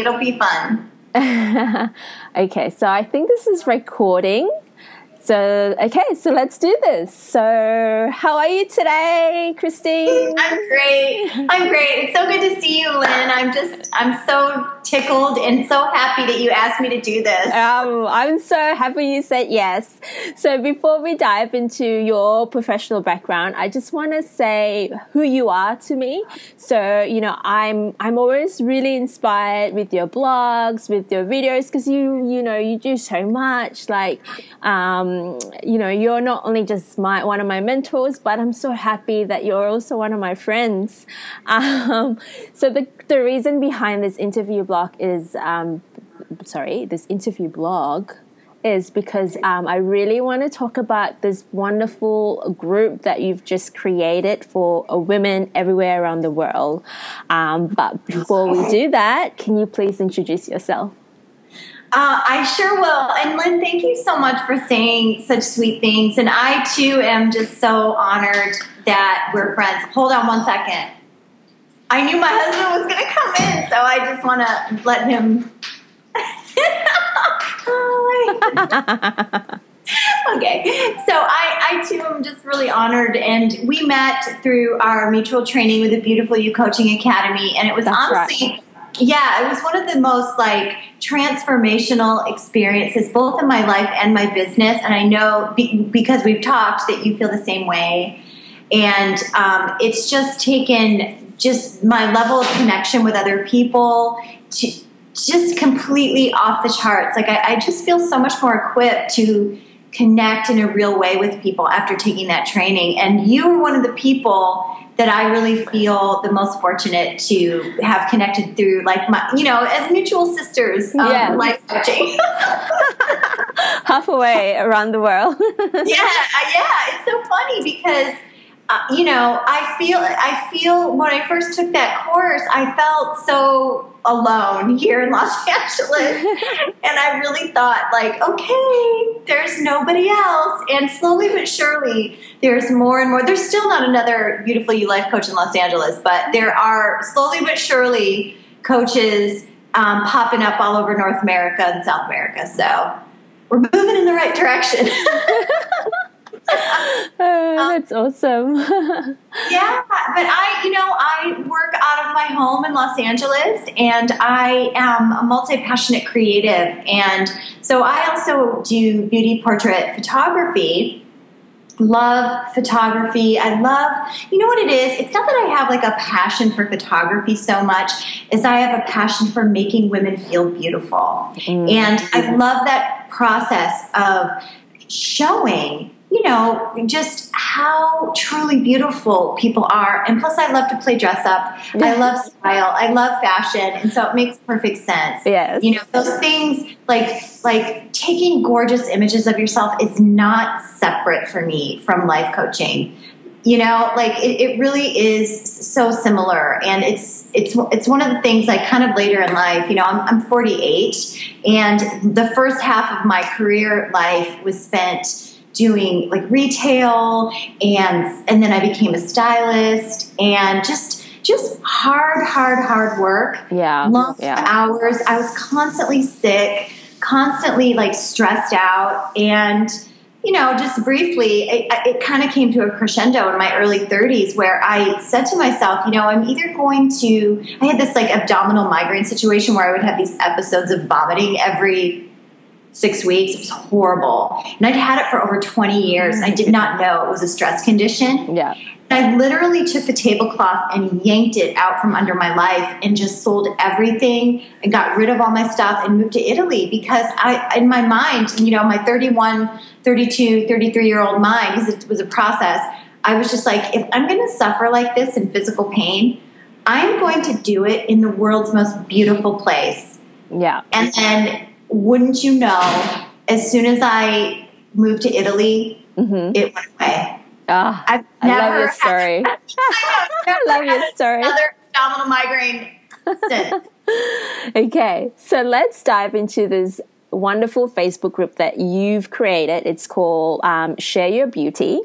It'll be fun. okay, so I think this is recording. So, okay, so let's do this. So, how are you today, Christine? I'm great. I'm great. It's so good to see you, Lynn. I'm just, I'm so tickled and so happy that you asked me to do this. Um, I'm so happy you said yes. So, before we dive into your professional background, I just want to say who you are to me. So, you know, I'm, I'm always really inspired with your blogs, with your videos, because you, you know, you do so much. Like, um, you know, you're not only just my one of my mentors, but I'm so happy that you're also one of my friends. Um, so the the reason behind this interview blog is, um, sorry, this interview blog is because um, I really want to talk about this wonderful group that you've just created for uh, women everywhere around the world. Um, but before we do that, can you please introduce yourself? Uh, I sure will. And Lynn, thank you so much for saying such sweet things. And I too am just so honored that we're friends. Hold on one second. I knew my husband was going to come in, so I just want to let him. okay, so I, I too am just really honored, and we met through our mutual training with the Beautiful You Coaching Academy, and it was That's honestly. Right yeah, it was one of the most like transformational experiences, both in my life and my business. And I know be, because we've talked that you feel the same way. And um, it's just taken just my level of connection with other people to just completely off the charts. Like I, I just feel so much more equipped to connect in a real way with people after taking that training. And you were one of the people that I really feel the most fortunate to have connected through, like my, you know, as mutual sisters, um, yes. life coaching. Half away around the world. yeah, yeah, it's so funny because uh, you know, I feel I feel when I first took that course, I felt so alone here in Los Angeles, and I really thought like, okay, there's nobody else, and slowly but surely, there's more and more. There's still not another beautiful you life coach in Los Angeles, but there are slowly but surely coaches um, popping up all over North America and South America. So we're moving in the right direction. oh, that's awesome. yeah, but I, you know, I work out of my home in Los Angeles and I am a multi passionate creative. And so I also do beauty portrait photography. Love photography. I love, you know what it is? It's not that I have like a passion for photography so much as I have a passion for making women feel beautiful. Mm-hmm. And I love that process of showing you know, just how truly beautiful people are. And plus, I love to play dress up. I love style. I love fashion, and so it makes perfect sense. Yes, you know, those things like like taking gorgeous images of yourself is not separate for me from life coaching. You know, like it, it really is so similar, and it's it's it's one of the things like kind of later in life. You know, I'm, I'm 48, and the first half of my career life was spent doing like retail and and then I became a stylist and just just hard hard hard work. Yeah. Long yeah. hours. I was constantly sick constantly like stressed out and you know just briefly it, it kind of came to a crescendo in my early 30s where I said to myself you know I'm either going to I had this like abdominal migraine situation where I would have these episodes of vomiting every six weeks. It was horrible. And I'd had it for over 20 years. and I did not know it was a stress condition. Yeah. I literally took the tablecloth and yanked it out from under my life and just sold everything and got rid of all my stuff and moved to Italy because I, in my mind, you know, my 31, 32, 33 year old mind, because it was a process, I was just like, if I'm going to suffer like this in physical pain, I'm going to do it in the world's most beautiful place. Yeah. And then wouldn't you know, as soon as I moved to Italy, mm-hmm. it went away. Oh, I've I love your story. Had, I love your story. Another abdominal migraine since. okay, so let's dive into this wonderful Facebook group that you've created. It's called um, Share Your Beauty.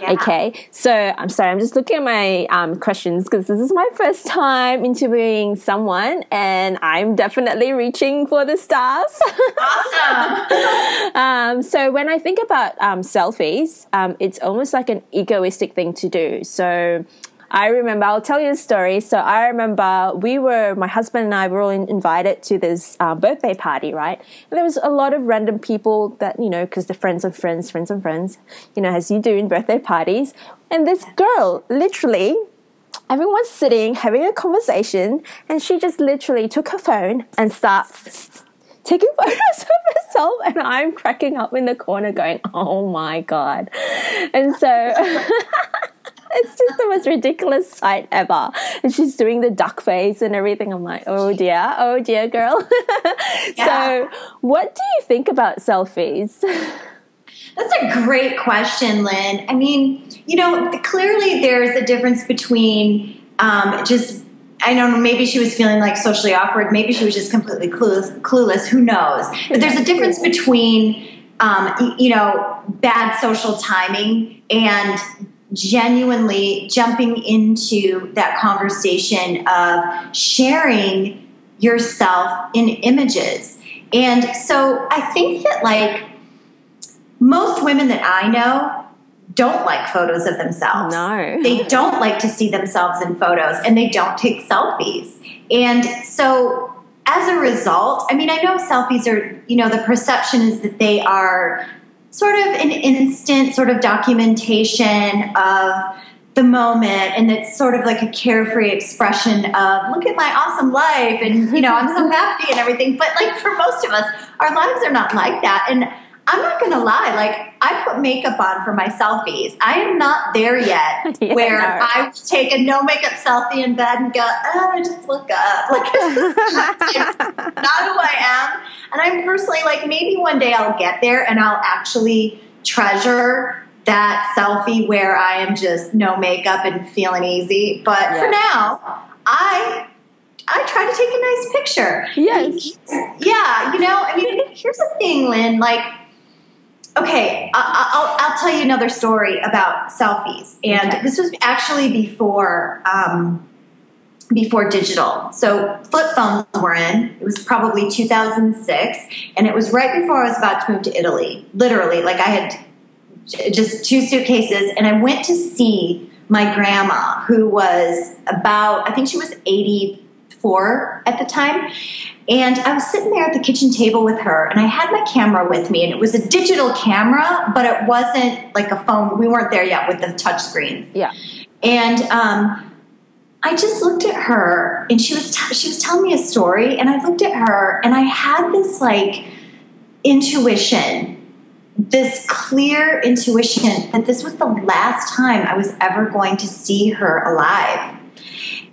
Yeah. Okay, so I'm sorry, I'm just looking at my um, questions because this is my first time interviewing someone, and I'm definitely reaching for the stars. Awesome. um, so when I think about um, selfies, um, it's almost like an egoistic thing to do. So I remember, I'll tell you a story. So I remember we were, my husband and I were all invited to this uh, birthday party, right? And there was a lot of random people that, you know, because the friends of friends, friends of friends, you know, as you do in birthday parties. And this girl, literally, everyone's sitting having a conversation, and she just literally took her phone and starts taking photos of herself and I'm cracking up in the corner going, oh my God. And so it's just the most ridiculous sight ever. And she's doing the duck face and everything. I'm like, oh dear, oh dear, girl. Yeah. So, what do you think about selfies? That's a great question, Lynn. I mean, you know, clearly there's a difference between um, just I don't know, maybe she was feeling like socially awkward. Maybe she was just completely clueless. clueless who knows? But there's a difference between, um, you know, bad social timing and genuinely jumping into that conversation of sharing yourself in images. And so I think that, like, most women that I know don't like photos of themselves. No. They don't like to see themselves in photos and they don't take selfies. And so as a result, I mean, I know selfies are, you know, the perception is that they are sort of an instant sort of documentation of the moment and it's sort of like a carefree expression of look at my awesome life and you know i'm so happy and everything. But like for most of us our lives are not like that. And i'm not gonna lie like i put makeup on for my selfies. I am not there yet yeah, where no. i take a no makeup selfie in bed and go oh i just look up. Like not who i am and I'm personally like, maybe one day I'll get there and I'll actually treasure that selfie where I am just no makeup and feeling easy. But yeah. for now, I I try to take a nice picture. Yes. Yeah, you know, I mean, here's the thing, Lynn. Like, okay, I'll, I'll, tell you another story about selfies. And okay. this was actually before um, before digital. So flip phones were in. It was probably 2006, and it was right before I was about to move to Italy. Literally, like I had just two suitcases, and I went to see my grandma, who was about, I think she was 84 at the time. And I was sitting there at the kitchen table with her, and I had my camera with me, and it was a digital camera, but it wasn't like a phone. We weren't there yet with the touch screens. Yeah. And um, I just looked at her and she was t- she was telling me a story and I looked at her and I had this like intuition this clear intuition that this was the last time I was ever going to see her alive.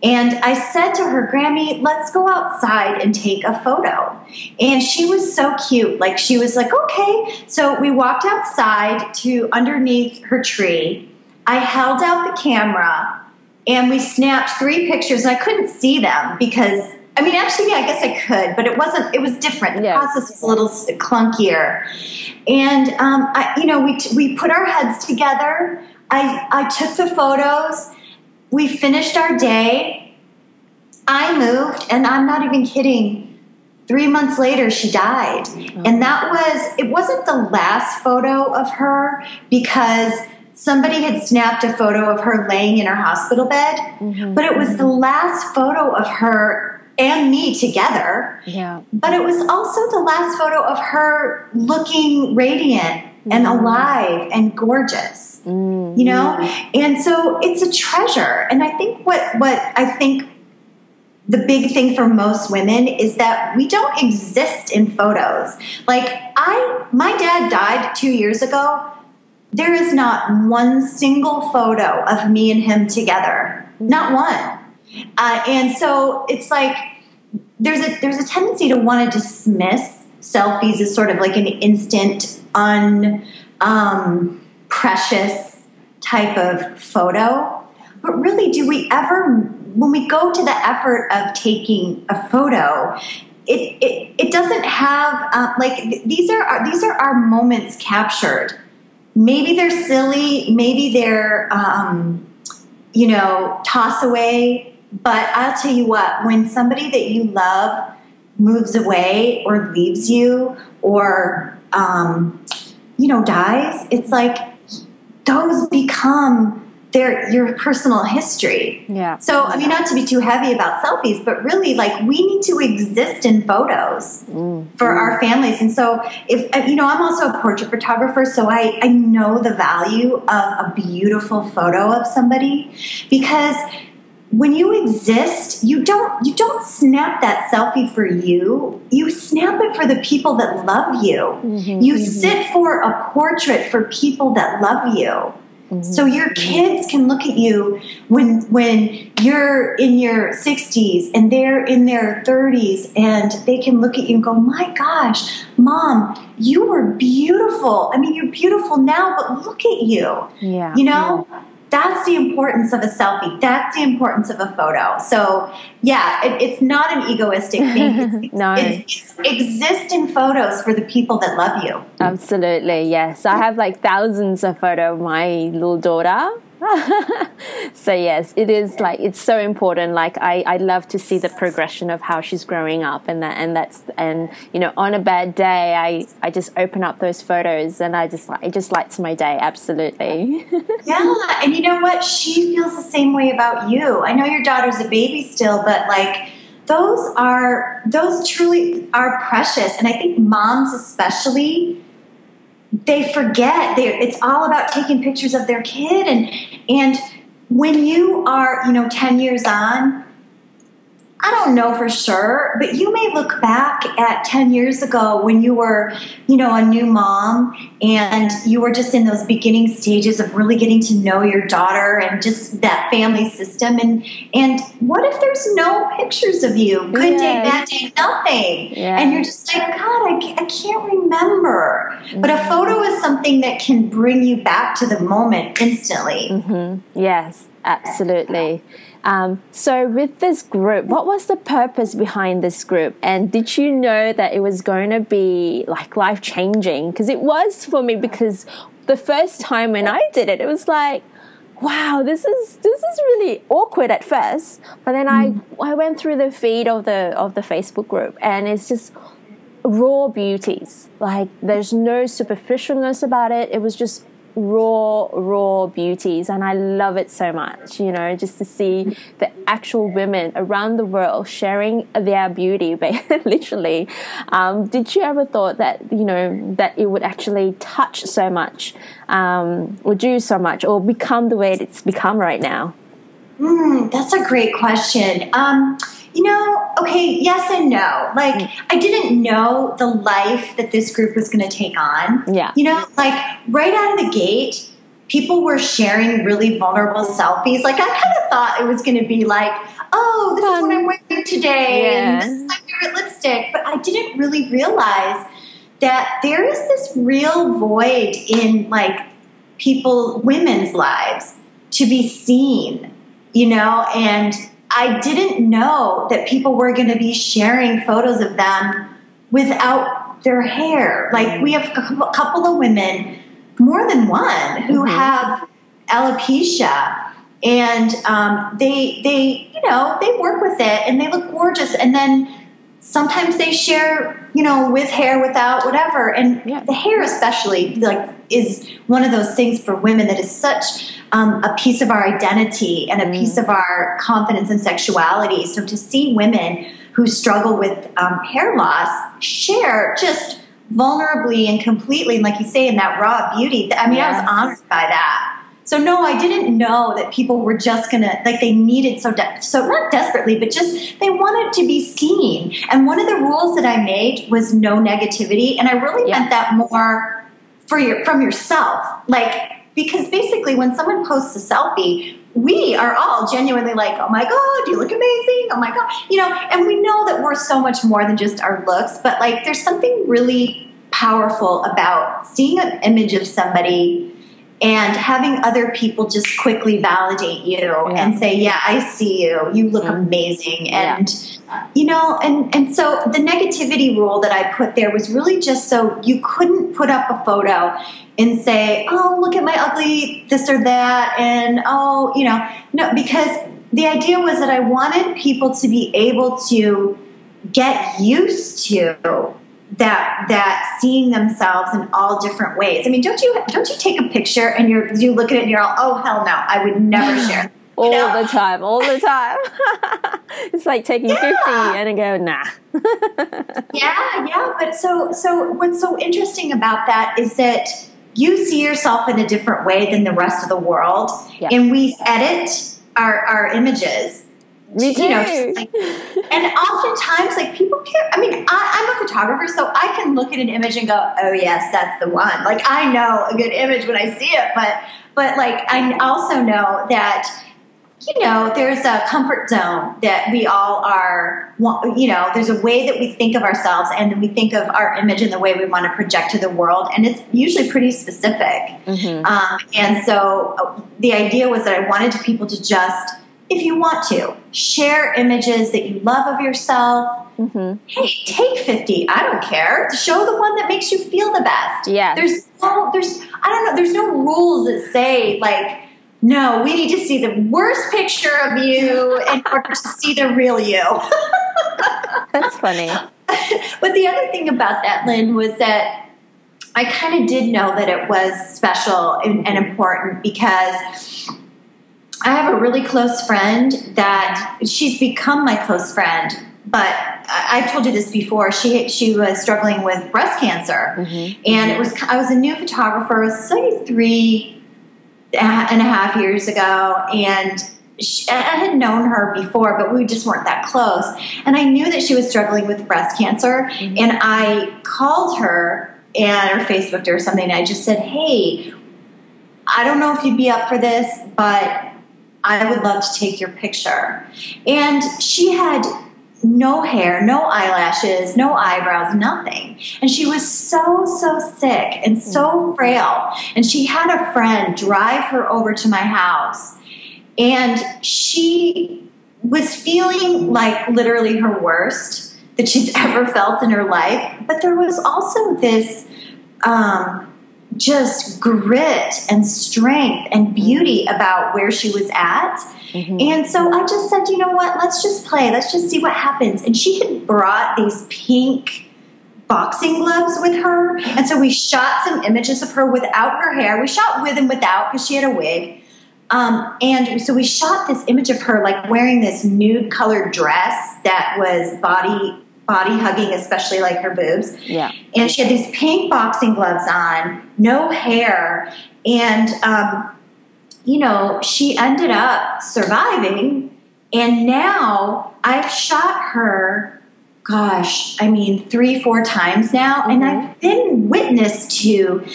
And I said to her, Grammy, let's go outside and take a photo. And she was so cute. Like, she was like, okay. So we walked outside to underneath her tree. I held out the camera and we snapped three pictures. and I couldn't see them because I mean, actually, yeah, I guess I could, but it wasn't. It was different. The yeah. process was a little clunkier, and um, I, you know, we we put our heads together. I I took the photos. We finished our day. I moved, and I'm not even kidding. Three months later, she died, oh. and that was. It wasn't the last photo of her because somebody had snapped a photo of her laying in her hospital bed, mm-hmm. but it was the last photo of her and me together. Yeah. But it was also the last photo of her looking radiant mm-hmm. and alive and gorgeous. Mm-hmm. You know? And so it's a treasure. And I think what what I think the big thing for most women is that we don't exist in photos. Like I my dad died 2 years ago there is not one single photo of me and him together. Not one. Uh, and so it's like there's a there's a tendency to want to dismiss selfies as sort of like an instant, un um, precious type of photo. But really, do we ever, when we go to the effort of taking a photo, it, it, it doesn't have uh, like these are our, these are our moments captured. Maybe they're silly, maybe they're um, you know toss away. But I'll tell you what, when somebody that you love moves away or leaves you or um, you know dies, it's like those become their your personal history. Yeah. So I mean, not to be too heavy about selfies, but really, like we need to exist in photos mm. for mm. our families. And so, if uh, you know, I'm also a portrait photographer, so I I know the value of a beautiful photo of somebody because when you exist you don't you don't snap that selfie for you you snap it for the people that love you mm-hmm, you mm-hmm. sit for a portrait for people that love you so mm-hmm. your kids can look at you when when you're in your 60s and they're in their 30s and they can look at you and go, "My gosh, mom, you were beautiful. I mean, you're beautiful now, but look at you." Yeah. You know? Yeah that's the importance of a selfie. That's the importance of a photo. So, yeah, it, it's not an egoistic thing. It's, no. It's, it's exist in photos for the people that love you. Absolutely, yes. I have like thousands of photos of my little daughter so yes, it is like it's so important. Like I, I love to see the progression of how she's growing up, and that and that's and you know on a bad day, I I just open up those photos and I just like it just lights my day. Absolutely. yeah, and you know what? She feels the same way about you. I know your daughter's a baby still, but like those are those truly are precious, and I think moms especially they forget. They it's all about taking pictures of their kid and and when you are you know 10 years on I don't know for sure, but you may look back at 10 years ago when you were, you know, a new mom and you were just in those beginning stages of really getting to know your daughter and just that family system and and what if there's no pictures of you? Good yes. day, bad day, nothing. Yes. And you're just like, God, I can't, I can't remember. Mm-hmm. But a mm-hmm. photo is something that can bring you back to the moment instantly. Mm-hmm. Yes, absolutely. Um, so, with this group, what was the purpose behind this group? And did you know that it was going to be like life changing? Because it was for me. Because the first time when I did it, it was like, wow, this is this is really awkward at first. But then I mm. I went through the feed of the of the Facebook group, and it's just raw beauties. Like there's no superficialness about it. It was just raw, raw beauties, and I love it so much. You know, just to see the actual women around the world sharing their beauty, literally. Um, did you ever thought that you know that it would actually touch so much, um, or do so much, or become the way it's become right now? Mm, that's a great question. Um, you know, okay, yes and no. Like, mm. I didn't know the life that this group was going to take on. Yeah. You know, like right out of the gate, people were sharing really vulnerable selfies. Like, I kind of thought it was going to be like, oh, this Fun. is what I'm wearing today, yeah. and this is my favorite lipstick. But I didn't really realize that there is this real void in like people, women's lives to be seen, you know, and I didn't know that people were going to be sharing photos of them without their hair. Like we have a couple of women, more than one, who mm-hmm. have alopecia, and um, they they you know they work with it and they look gorgeous, and then sometimes they share you know with hair without whatever and yeah. the hair especially like is one of those things for women that is such um, a piece of our identity and a mm. piece of our confidence and sexuality. So to see women who struggle with um, hair loss share just vulnerably and completely, and like you say, in that raw beauty. I mean, yes. I was honored by that. So no, I didn't know that people were just gonna like they needed so de- so not desperately, but just they wanted to be seen. And one of the rules that I made was no negativity, and I really yeah. meant that more for your from yourself, like because basically, when someone posts a selfie, we are all genuinely like, oh my God, you look amazing. Oh my God. You know, and we know that we're so much more than just our looks, but like there's something really powerful about seeing an image of somebody and having other people just quickly validate you yeah. and say yeah i see you you look mm-hmm. amazing and yeah. you know and and so the negativity rule that i put there was really just so you couldn't put up a photo and say oh look at my ugly this or that and oh you know no because the idea was that i wanted people to be able to get used to that that seeing themselves in all different ways. I mean, don't you don't you take a picture and you're you look at it and you're all, oh hell no, I would never share. all know? the time, all the time. it's like taking yeah. fifty and go nah. yeah, yeah. But so so what's so interesting about that is that you see yourself in a different way than the rest of the world, yeah. and we edit our our images me too. You know, like, and oftentimes, like people care. I mean, I, am a photographer, so I can look at an image and go, "Oh yes, that's the one." Like I know a good image when I see it, but but like I also know that you know there's a comfort zone that we all are. You know, there's a way that we think of ourselves, and we think of our image and the way we want to project to the world, and it's usually pretty specific. Mm-hmm. Um, and so uh, the idea was that I wanted people to just if you want to, share images that you love of yourself. Mm-hmm. Hey, take 50. I don't care. Show the one that makes you feel the best. Yeah. There's no, there's, I don't know, there's no rules that say, like, no, we need to see the worst picture of you in order to see the real you. That's funny. but the other thing about that, Lynn, was that I kind of did know that it was special and, and important because I have a really close friend that she's become my close friend, but I've told you this before. She she was struggling with breast cancer, mm-hmm. and it was I was a new photographer. It was like three and a half years ago, and she, I had known her before, but we just weren't that close. And I knew that she was struggling with breast cancer, mm-hmm. and I called her and or Facebooked her or something. And I just said, "Hey, I don't know if you'd be up for this, but." I would love to take your picture. And she had no hair, no eyelashes, no eyebrows, nothing. And she was so, so sick and so frail. And she had a friend drive her over to my house. And she was feeling like literally her worst that she's ever felt in her life. But there was also this um, just grit and strength and beauty about where she was at. Mm-hmm. And so I just said, you know what, let's just play, let's just see what happens. And she had brought these pink boxing gloves with her. And so we shot some images of her without her hair. We shot with and without because she had a wig. Um, and so we shot this image of her like wearing this nude colored dress that was body body hugging, especially like her boobs. Yeah. And she had these pink boxing gloves on, no hair, and um, you know she ended up surviving. And now I've shot her. Gosh, I mean, three, four times now, mm-hmm. and I've been witness to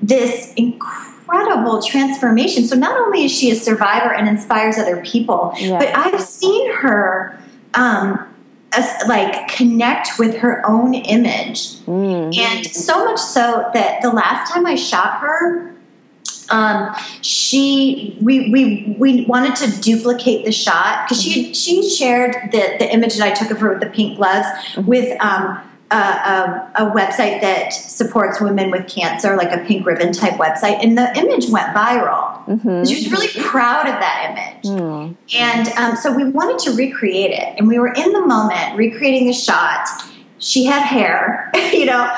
this incredible transformation. So not only is she a survivor and inspires other people, yeah. but I've seen her um, like connect with her own image mm. and so much so that the last time i shot her um, she we, we we wanted to duplicate the shot because she she shared the the image that I took of her with the pink gloves mm-hmm. with um, a, a, a, website that supports women with cancer, like a pink ribbon type website, and the image went viral. Mm-hmm. She was really proud of that image. Mm. And um, so we wanted to recreate it. And we were in the moment recreating the shot. She had hair, you know,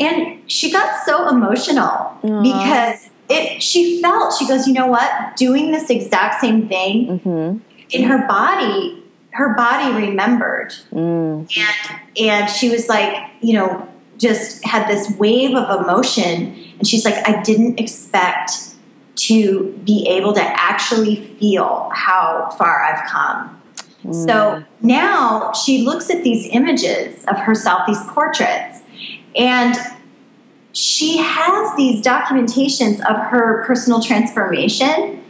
and she got so emotional Aww. because it. She felt she goes, you know what, doing this exact same thing mm-hmm. in her body her body remembered mm. and and she was like you know just had this wave of emotion and she's like i didn't expect to be able to actually feel how far i've come mm. so now she looks at these images of herself these portraits and she has these documentations of her personal transformation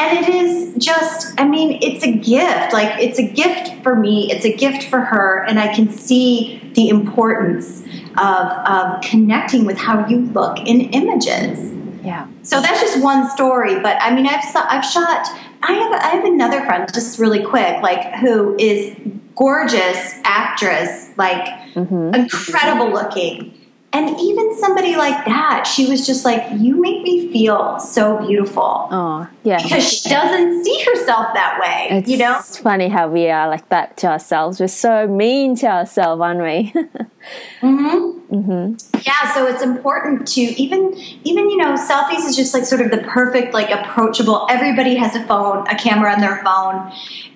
and it is just i mean it's a gift. Like it's a gift for me. It's a gift for her. And i can see the importance of, of connecting with how you look in images. Yeah. So that's just one story but i mean i've i've shot i have i have another friend just really quick like who is gorgeous actress like mm-hmm. incredible looking and even somebody like that, she was just like, "You make me feel so beautiful." Oh, yeah. Because she doesn't see herself that way. It's you know, it's funny how we are like that to ourselves. We're so mean to ourselves, aren't we? mm-hmm. Mm-hmm. Yeah. So it's important to even even you know selfies is just like sort of the perfect like approachable. Everybody has a phone, a camera on their phone,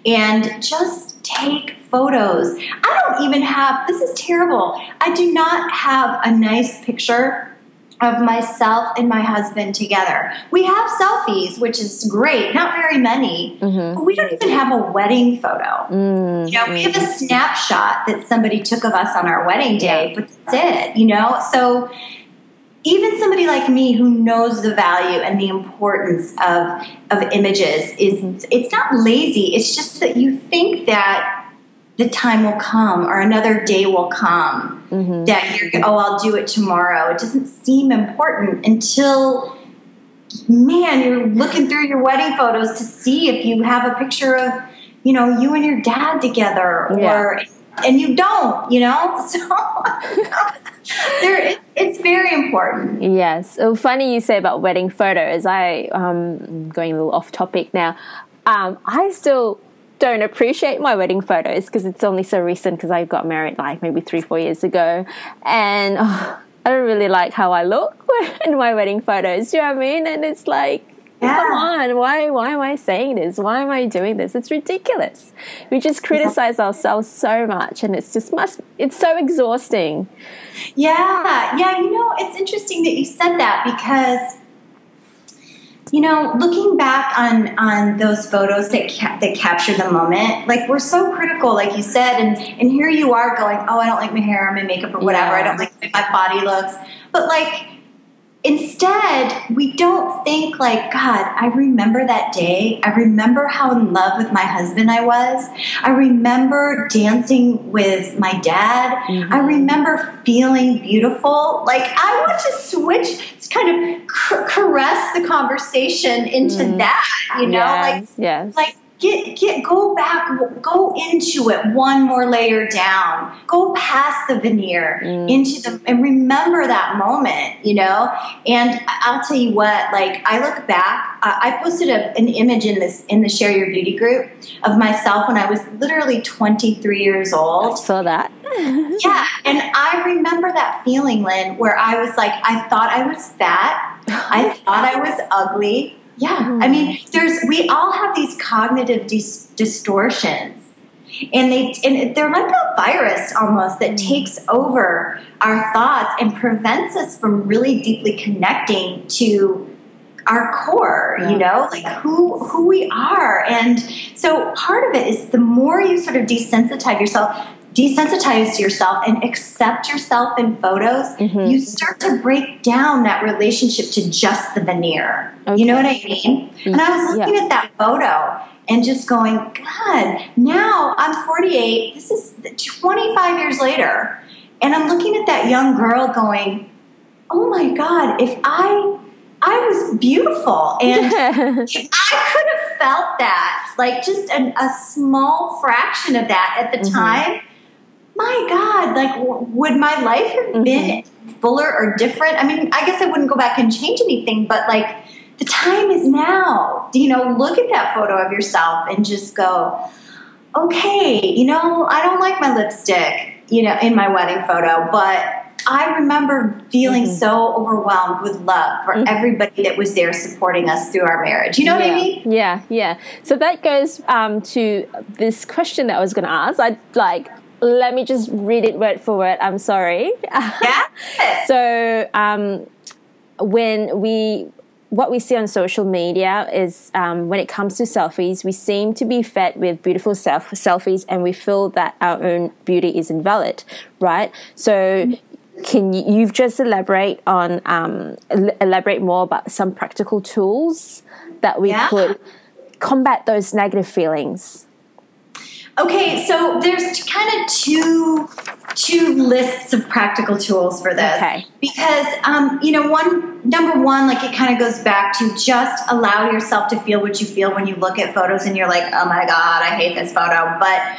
and just take photos. I don't even have, this is terrible. I do not have a nice picture of myself and my husband together. We have selfies, which is great, not very many, mm-hmm. but we don't even have a wedding photo. Mm-hmm. You know, we have a snapshot that somebody took of us on our wedding day, but that's it, you know? So even somebody like me who knows the value and the importance of of images is mm-hmm. it's not lazy, it's just that you think that the time will come or another day will come mm-hmm. that you're oh i'll do it tomorrow. It doesn't seem important until man you're looking through your wedding photos to see if you have a picture of you know you and your dad together or yeah. and you don't you know? So there it's very important. Yes. So funny you say about wedding photos. I um going a little off topic now. Um, I still don't appreciate my wedding photos because it's only so recent because I got married like maybe three, four years ago. And oh, I don't really like how I look in my wedding photos. Do you know what I mean? And it's like, yeah. come on, why, why am I saying this? Why am I doing this? It's ridiculous. We just criticize yeah. ourselves so much and it's just must, it's so exhausting. Yeah. Yeah. You know, it's interesting that you said that because you know, looking back on on those photos that ca- that capture the moment, like we're so critical, like you said, and and here you are going, oh, I don't like my hair or my makeup or whatever. Yeah. I don't like my body looks, but like Instead, we don't think like, God, I remember that day. I remember how in love with my husband I was. I remember dancing with my dad. Mm-hmm. I remember feeling beautiful. Like, I want to switch, kind of caress the conversation into mm. that, you know? Yes, like, yes. like, get get go back go into it one more layer down. Go past the veneer mm. into the and remember that moment you know? And i'll tell you what like i look back i posted a, an image in this in the share your beauty group of myself when i was literally 23 years old. I saw that. Yeah and i remember that feeling lynn where i was like i thought i was fat. I thought i was ugly yeah. Mm-hmm. I mean, there's we all have these cognitive dis- distortions. And they and they're like a virus almost that mm-hmm. takes over our thoughts and prevents us from really deeply connecting to our core, yeah. you know, like who who we are. And so part of it is the more you sort of desensitize yourself, desensitize yourself and accept yourself in photos, mm-hmm. you start to break down that relationship to just the veneer. Okay. You know what I mean? And I was looking yeah. at that photo and just going, God, now I'm 48. This is 25 years later. And I'm looking at that young girl going, oh my God, if I I was beautiful. And I could have felt that, like just an, a small fraction of that at the mm-hmm. time my God, like, w- would my life have mm-hmm. been fuller or different? I mean, I guess I wouldn't go back and change anything, but like, the time is now. Do you know, look at that photo of yourself and just go, okay, you know, I don't like my lipstick, you know, in my wedding photo, but I remember feeling mm-hmm. so overwhelmed with love for mm-hmm. everybody that was there supporting us through our marriage. You know yeah. what I mean? Yeah, yeah. So that goes um, to this question that I was going to ask. I'd like let me just read it word for word. I'm sorry. Yeah. so um, when we what we see on social media is um, when it comes to selfies, we seem to be fed with beautiful self- selfies, and we feel that our own beauty is invalid, right? So. Can you you've just elaborate on um, elaborate more about some practical tools that we yeah. could combat those negative feelings? Okay, so there's kind of two two lists of practical tools for this. Okay. Because um, you know, one number one, like it kind of goes back to just allow yourself to feel what you feel when you look at photos and you're like, oh my god, I hate this photo, but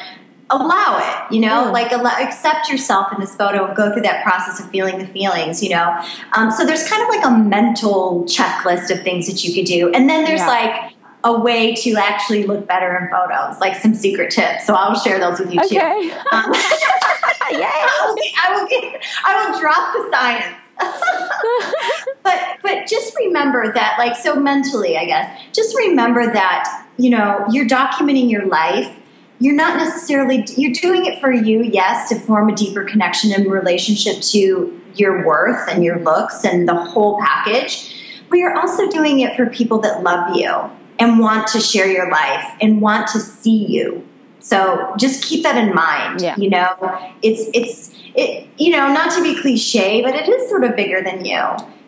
allow it you know mm. like allow, accept yourself in this photo and go through that process of feeling the feelings you know um, so there's kind of like a mental checklist of things that you could do and then there's yeah. like a way to actually look better in photos, like some secret tips. So I'll share those with you okay. too. Um, I, will, I will get, I will drop the science. but but just remember that like so mentally i guess just remember that you know you're documenting your life you're not necessarily you're doing it for you yes to form a deeper connection and relationship to your worth and your looks and the whole package but you're also doing it for people that love you and want to share your life and want to see you. So just keep that in mind. Yeah. You know, it's it's it you know, not to be cliche, but it is sort of bigger than you.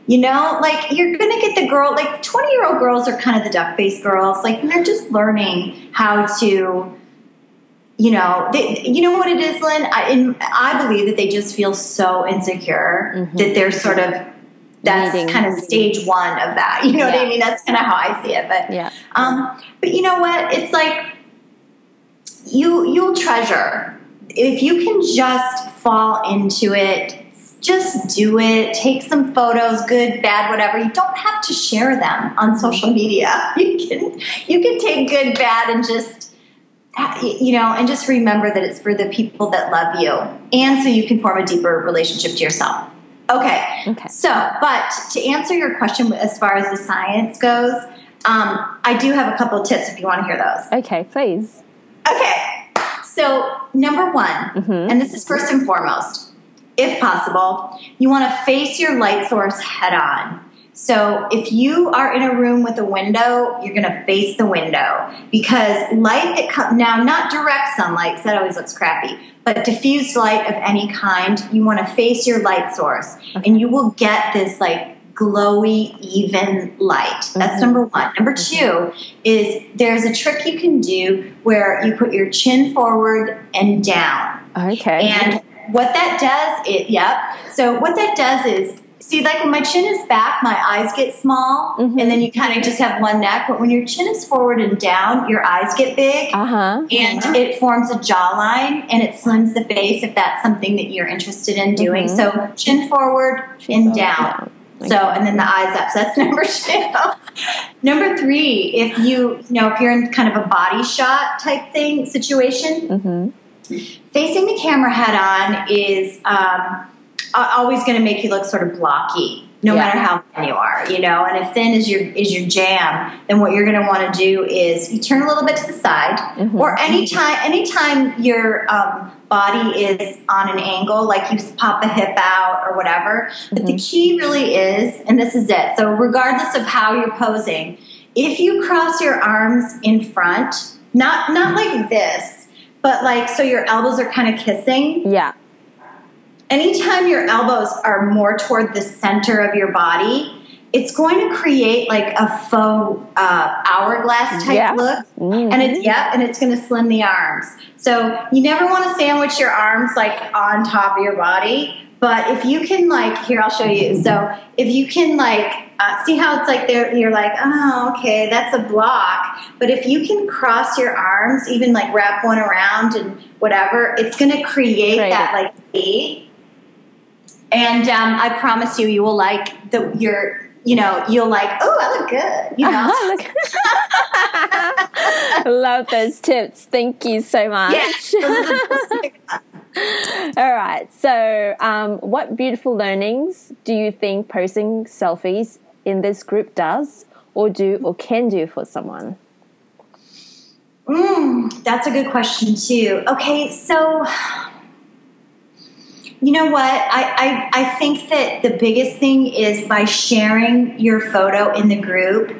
You know, like you're gonna get the girl like twenty year old girls are kind of the duck face girls. Like they're just learning how to you know, they, you know what it is, Lynn. I, in, I believe that they just feel so insecure mm-hmm. that they're sort of that's Meeting. kind of stage one of that. You know yeah. what I mean? That's kind of how I see it. But yeah. Um, but you know what? It's like you you'll treasure if you can just fall into it. Just do it. Take some photos, good, bad, whatever. You don't have to share them on social media. You can you can take good, bad, and just you know, and just remember that it's for the people that love you, and so you can form a deeper relationship to yourself. Okay. Okay. So, but to answer your question as far as the science goes, um, I do have a couple of tips if you want to hear those. Okay, please. Okay. So, number one, mm-hmm. and this is first and foremost, if possible, you want to face your light source head on. So if you are in a room with a window, you're going to face the window because light that comes now, not direct sunlight, because that always looks crappy, but diffused light of any kind, you want to face your light source, okay. and you will get this like glowy, even light. That's mm-hmm. number one. Number mm-hmm. two is there's a trick you can do where you put your chin forward and down. Okay. And what that does, it yep. So what that does is see, like when my chin is back, my eyes get small, mm-hmm. and then you kind of just have one neck. But when your chin is forward and down, your eyes get big, uh-huh. and uh-huh. it forms a jawline, and it slims the face if that's something that you're interested in doing. Mm-hmm. So chin forward chin and down. So and then the eyes up. So that's number two. number three, if you you know if you're in kind of a body shot type thing situation, mm-hmm. facing the camera head on is. Um, always going to make you look sort of blocky no yeah. matter how thin you are, you know. And if thin is your is your jam, then what you're going to want to do is you turn a little bit to the side, mm-hmm. or anytime anytime your um, body is on an angle, like you pop a hip out or whatever. Mm-hmm. But the mm-hmm. key really is, and this is it. So regardless of how you're posing, if you cross your arms in front, not not like this, but like so your elbows are kind of kissing. Yeah anytime your elbows are more toward the center of your body, it's going to create like a faux uh, hourglass type yeah. look, mm-hmm. and it's yep, and it's going to slim the arms. So you never want to sandwich your arms like on top of your body. But if you can, like, here I'll show you. So if you can, like, uh, see how it's like there, you're like, oh, okay, that's a block. But if you can cross your arms, even like wrap one around and whatever, it's going to create that like V and um, I promise you, you will like the your. You know, you'll like. Oh, I look good. You know. Love those tips. Thank you so much. Yes. All right. So, um, what beautiful learnings do you think posting selfies in this group does, or do, or can do for someone? Mm, that's a good question too. Okay, so you know what? I, I, I think that the biggest thing is by sharing your photo in the group,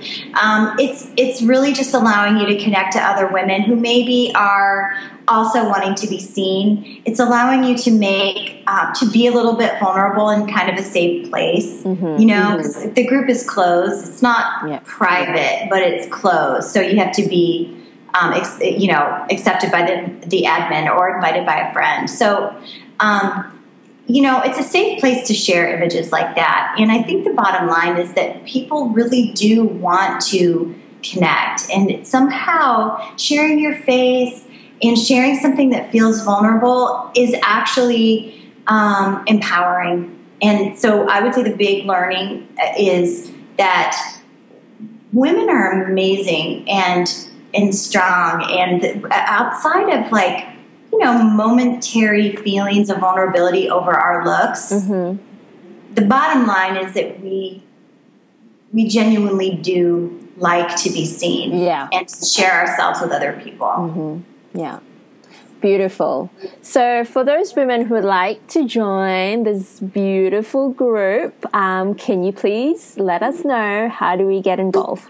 um, it's it's really just allowing you to connect to other women who maybe are also wanting to be seen. It's allowing you to make uh, to be a little bit vulnerable in kind of a safe place. Mm-hmm. You know, because mm-hmm. the group is closed. It's not yep. private, but it's closed, so you have to be. Um, ex- you know, accepted by the the admin or invited by a friend. So, um, you know, it's a safe place to share images like that. And I think the bottom line is that people really do want to connect. And somehow sharing your face and sharing something that feels vulnerable is actually um, empowering. And so I would say the big learning is that women are amazing and and strong and outside of like you know, momentary feelings of vulnerability over our looks. Mm-hmm. The bottom line is that we we genuinely do like to be seen, yeah, and to share ourselves with other people. Mm-hmm. Yeah. Beautiful. So, for those women who would like to join this beautiful group, um, can you please let us know how do we get involved?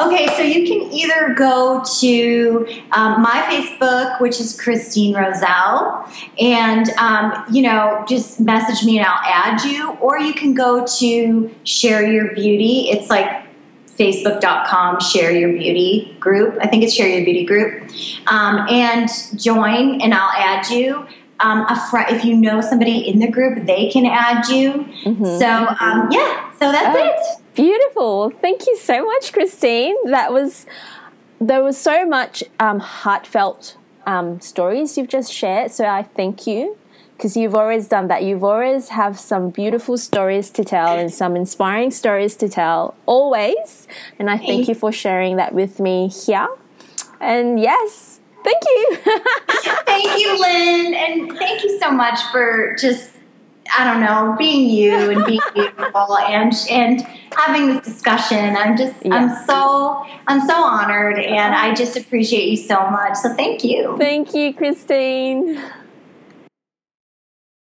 Okay, so you can either go to um, my Facebook, which is Christine Roselle, and um, you know just message me and I'll add you, or you can go to Share Your Beauty. It's like facebook.com share your beauty group i think it's share your beauty group um, and join and i'll add you um, a fr- if you know somebody in the group they can add you mm-hmm. so um, yeah so that's oh. it Beautiful. Thank you so much, Christine. That was there was so much um, heartfelt um, stories you've just shared. So I thank you because you've always done that. You've always have some beautiful stories to tell and some inspiring stories to tell always. And I thank you for sharing that with me here. And yes, thank you. thank you, Lynn, and thank you so much for just I don't know, being you and being beautiful and and having this discussion. I'm just yeah. I'm so I'm so honored and I just appreciate you so much. So thank you. Thank you, Christine.